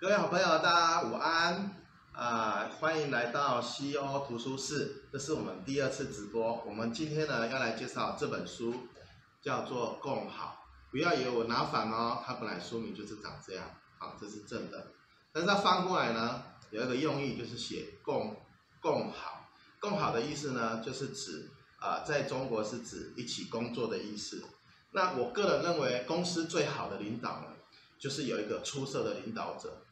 各位好朋友，大家午安啊、欢迎来到西欧图书室，这是我们第二次直播。我们今天呢要来介绍这本书，叫做《共好》。不要以为我拿反哦，它本来书名就是长这样，好，这是正的。但是它翻过来呢，有一个用意就是写共共好。共好的意思呢，就是指啊、在中国是指一起工作的意思。那我个人认为，公司最好的领导呢，就是有一个出色的领导者。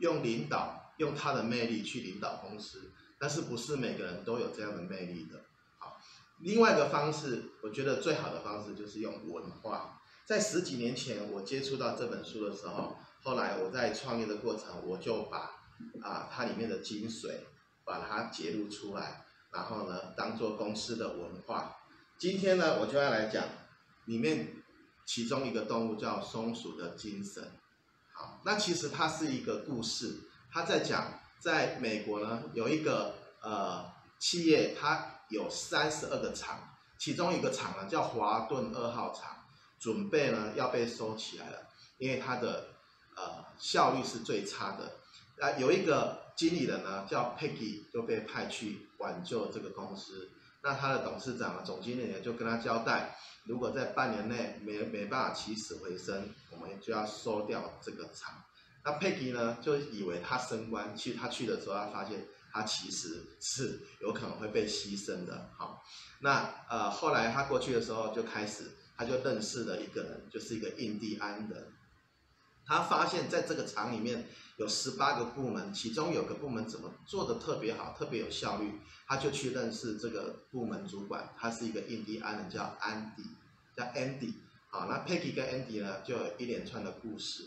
用领导，用他的魅力去领导公司，但是不是每个人都有这样的魅力的。好，另外一个方式，我觉得最好的方式就是用文化。在十几年前我接触到这本书的时候，后来我在创业的过程，我就把啊它里面的精髓，把它揭露出来，然后呢当做公司的文化。今天呢，我就要来讲里面其中一个动物叫松鼠的精神。那其实它是一个故事，它在讲，在美国呢有一个呃企业，它有三十二个厂，其中一个厂呢叫华顿二号厂，准备呢要被收起来了，因为它的呃效率是最差的。啊，有一个经理人呢叫 Peggy 就被派去挽救这个公司，那他的董事长啊总经理呢就跟他交代。如果在半年内没没办法起死回生，我们就要收掉这个厂。那佩吉呢，就以为他升官，去他去的时候，他发现他其实是有可能会被牺牲的。好，那呃后来他过去的时候，就开始他就认识了一个人，就是一个印第安人。他发现在这个厂里面有十八个部门，其中有个部门怎么做得特别好，特别有效率，他就去认识这个部门主管，他是一个印第安人，叫安迪，叫 Andy。好，那 Peggy 跟 Andy 呢，就有一连串的故事。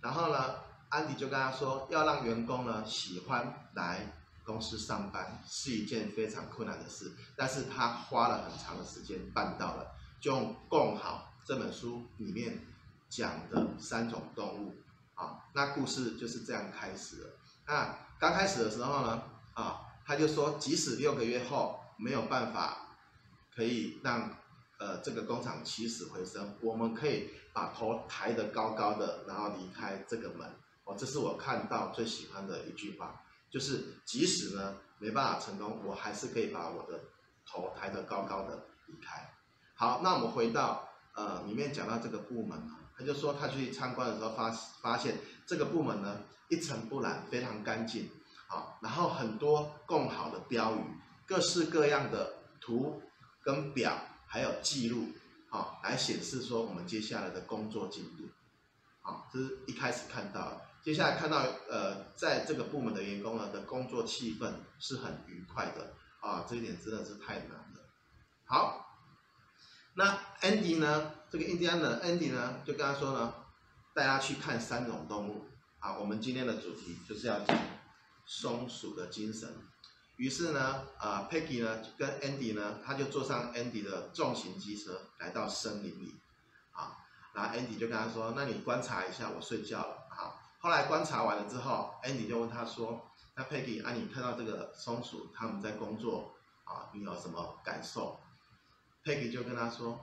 然后呢，安迪就跟他说，要让员工呢喜欢来公司上班是一件非常困难的事，但是他花了很长的时间办到了，就用《共好》这本书里面。讲的三种动物，啊，那故事就是这样开始的。那刚开始的时候呢，啊，他就说，即使六个月后没有办法可以让呃这个工厂起死回生，我们可以把头抬得高高的，然后离开这个门。哦，这是我看到最喜欢的一句话，就是即使呢没办法成功，我还是可以把我的头抬得高高的离开。好，那我们回到呃里面讲到这个部门啊。他就说他去参观的时候发发现这个部门呢一尘不染，非常干净，啊，然后很多共好的标语，各式各样的图跟表，还有记录，啊，来显示说我们接下来的工作进度，啊，这是一开始看到，接下来看到呃在这个部门的员工呢的工作气氛是很愉快的，啊，这一点真的是太难了，好。那 Andy 呢？这个印第安人 Andy 呢，就跟他说呢，带他去看三种动物。啊，我们今天的主题就是要讲松鼠的精神。于是呢，啊，Peggy 呢跟 Andy 呢，他就坐上 Andy 的重型机车，来到森林里。啊，然后 Andy 就跟他说：“那你观察一下，我睡觉了。”好，后来观察完了之后，Andy 就问他说：“那 Peggy 啊，你看到这个松鼠他们在工作啊，你有什么感受？” Peggy 就跟他说：“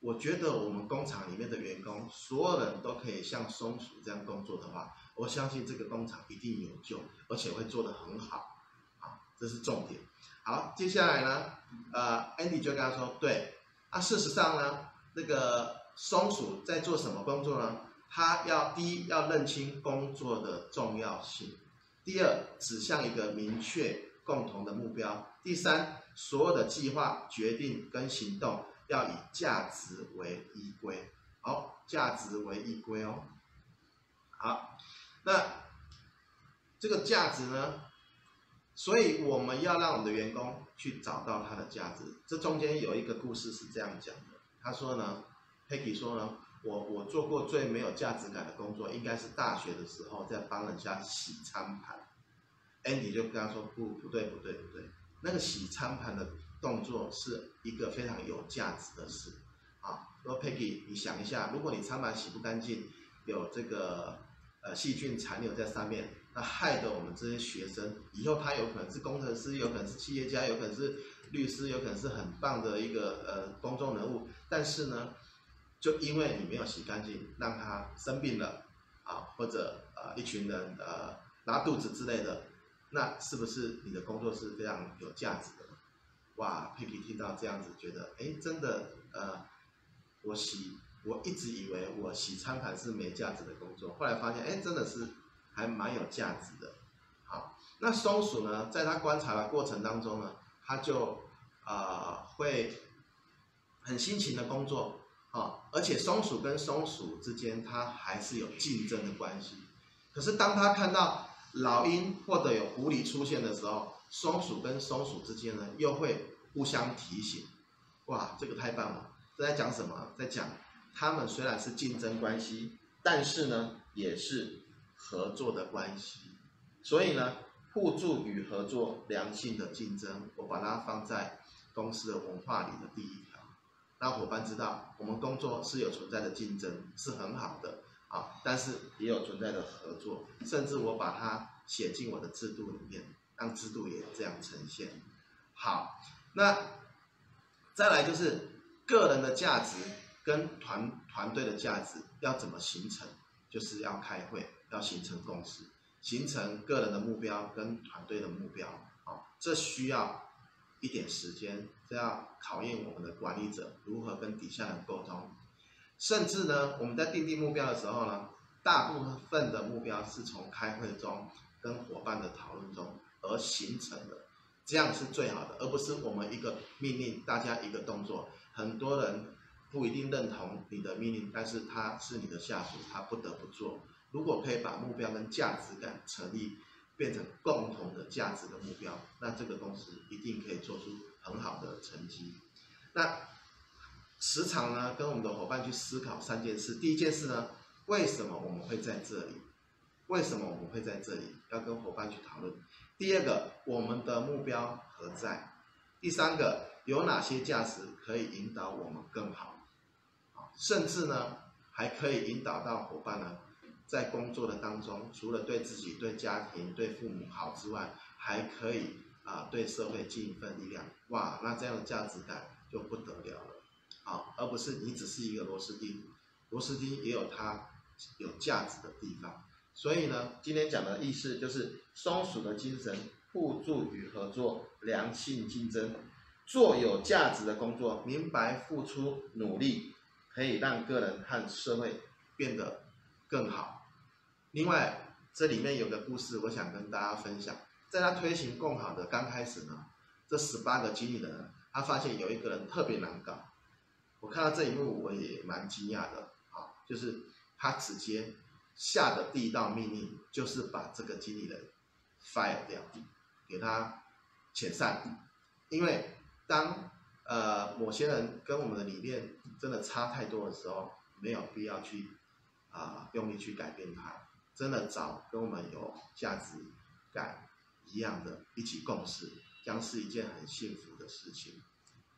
我觉得我们工厂里面的员工，所有人都可以像松鼠这样工作的话，我相信这个工厂一定有救，而且会做得很好。好，这是重点。好，接下来呢，呃，Andy 就跟他说：对，啊，事实上呢，那个松鼠在做什么工作呢？他要第一要认清工作的重要性，第二指向一个明确共同的目标，第三。”所有的计划、决定跟行动要以价值为依归。好，价值为依归哦。好，那这个价值呢？所以我们要让我们的员工去找到他的价值。这中间有一个故事是这样讲的。他说呢，Peggy 说呢，我我做过最没有价值感的工作，应该是大学的时候在帮人家洗餐盘。Andy 就跟他说，不，不对，不对，不对。那个洗餐盘的动作是一个非常有价值的事，啊，说 Peggy，你想一下，如果你餐盘洗不干净，有这个呃细菌残留在上面，那害得我们这些学生以后他有可能是工程师，有可能是企业家，有可能是律师，有可能是很棒的一个呃公众人物，但是呢，就因为你没有洗干净，让他生病了，啊，或者呃一群人呃拉肚子之类的，那是不是你的工作是非常有价值？哇，佩皮听到这样子，觉得哎，真的呃，我洗我一直以为我洗餐盘是没价值的工作，后来发现哎，真的是还蛮有价值的。好，那松鼠呢，在它观察的过程当中呢，它就啊、会很辛勤的工作啊，而且松鼠跟松鼠之间它还是有竞争的关系。可是当它看到老鹰或者有狐狸出现的时候，松鼠跟松鼠之间呢，又会互相提醒，哇，这个太棒了！这在讲什么？在讲他们虽然是竞争关系，但是呢，也是合作的关系。所以呢，互助与合作，良性的竞争，我把它放在公司的文化里的第一条，让伙伴知道，我们工作是有存在的竞争，是很好的啊，但是也有存在的合作，甚至我把它写进我的制度里面。让制度也这样呈现。好，那再来就是个人的价值跟团团队的价值要怎么形成？就是要开会，要形成共识，形成个人的目标跟团队的目标。好，这需要一点时间，这要考验我们的管理者如何跟底下人沟通。甚至呢，我们在订定目标的时候呢，大部分的目标是从开会中跟伙伴的讨论中。而形成的，这样是最好的，而不是我们一个命令，大家一个动作，很多人不一定认同你的命令，但是他是你的下属，他不得不做。如果可以把目标跟价值感成立，变成共同的价值的目标，那这个公司一定可以做出很好的成绩。那时常呢，跟我们的伙伴去思考三件事。第一件事呢，为什么我们会在这里？为什么我们会在这里？要跟伙伴去讨论。第二个，我们的目标何在？第三个，有哪些价值可以引导我们更好？甚至呢，还可以引导到伙伴呢，在工作的当中，除了对自己、对家庭、对父母好之外，还可以啊，对社会尽一份力量。哇，那这样的价值感就不得了了，好，而不是你只是一个螺丝钉，螺丝钉也有它有价值的地方。所以呢，今天讲的意思就是松鼠的精神：互助与合作，良性竞争，做有价值的工作，明白付出努力可以让个人和社会变得更好。另外，这里面有个故事，我想跟大家分享。在他推行共好的刚开始呢，这十八个经理人，他发现有一个人特别难搞。我看到这一幕，我也蛮惊讶的啊，就是他直接。下的第一道命令就是把这个经理人 fire 掉，给他遣散。因为当呃某些人跟我们的理念真的差太多的时候，没有必要去啊、用力去改变它。真的找跟我们有价值感一样的，一起共事，将是一件很幸福的事情。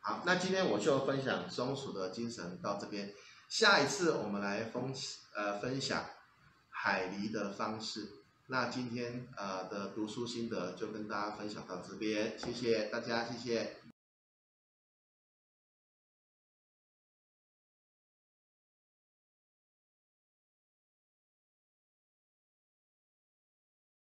好，那今天我就分享松鼠的精神到这边，下一次我们来分呃分享。海狸的方式，那今天呃的读书心得就跟大家分享到这边，谢谢大家，谢谢。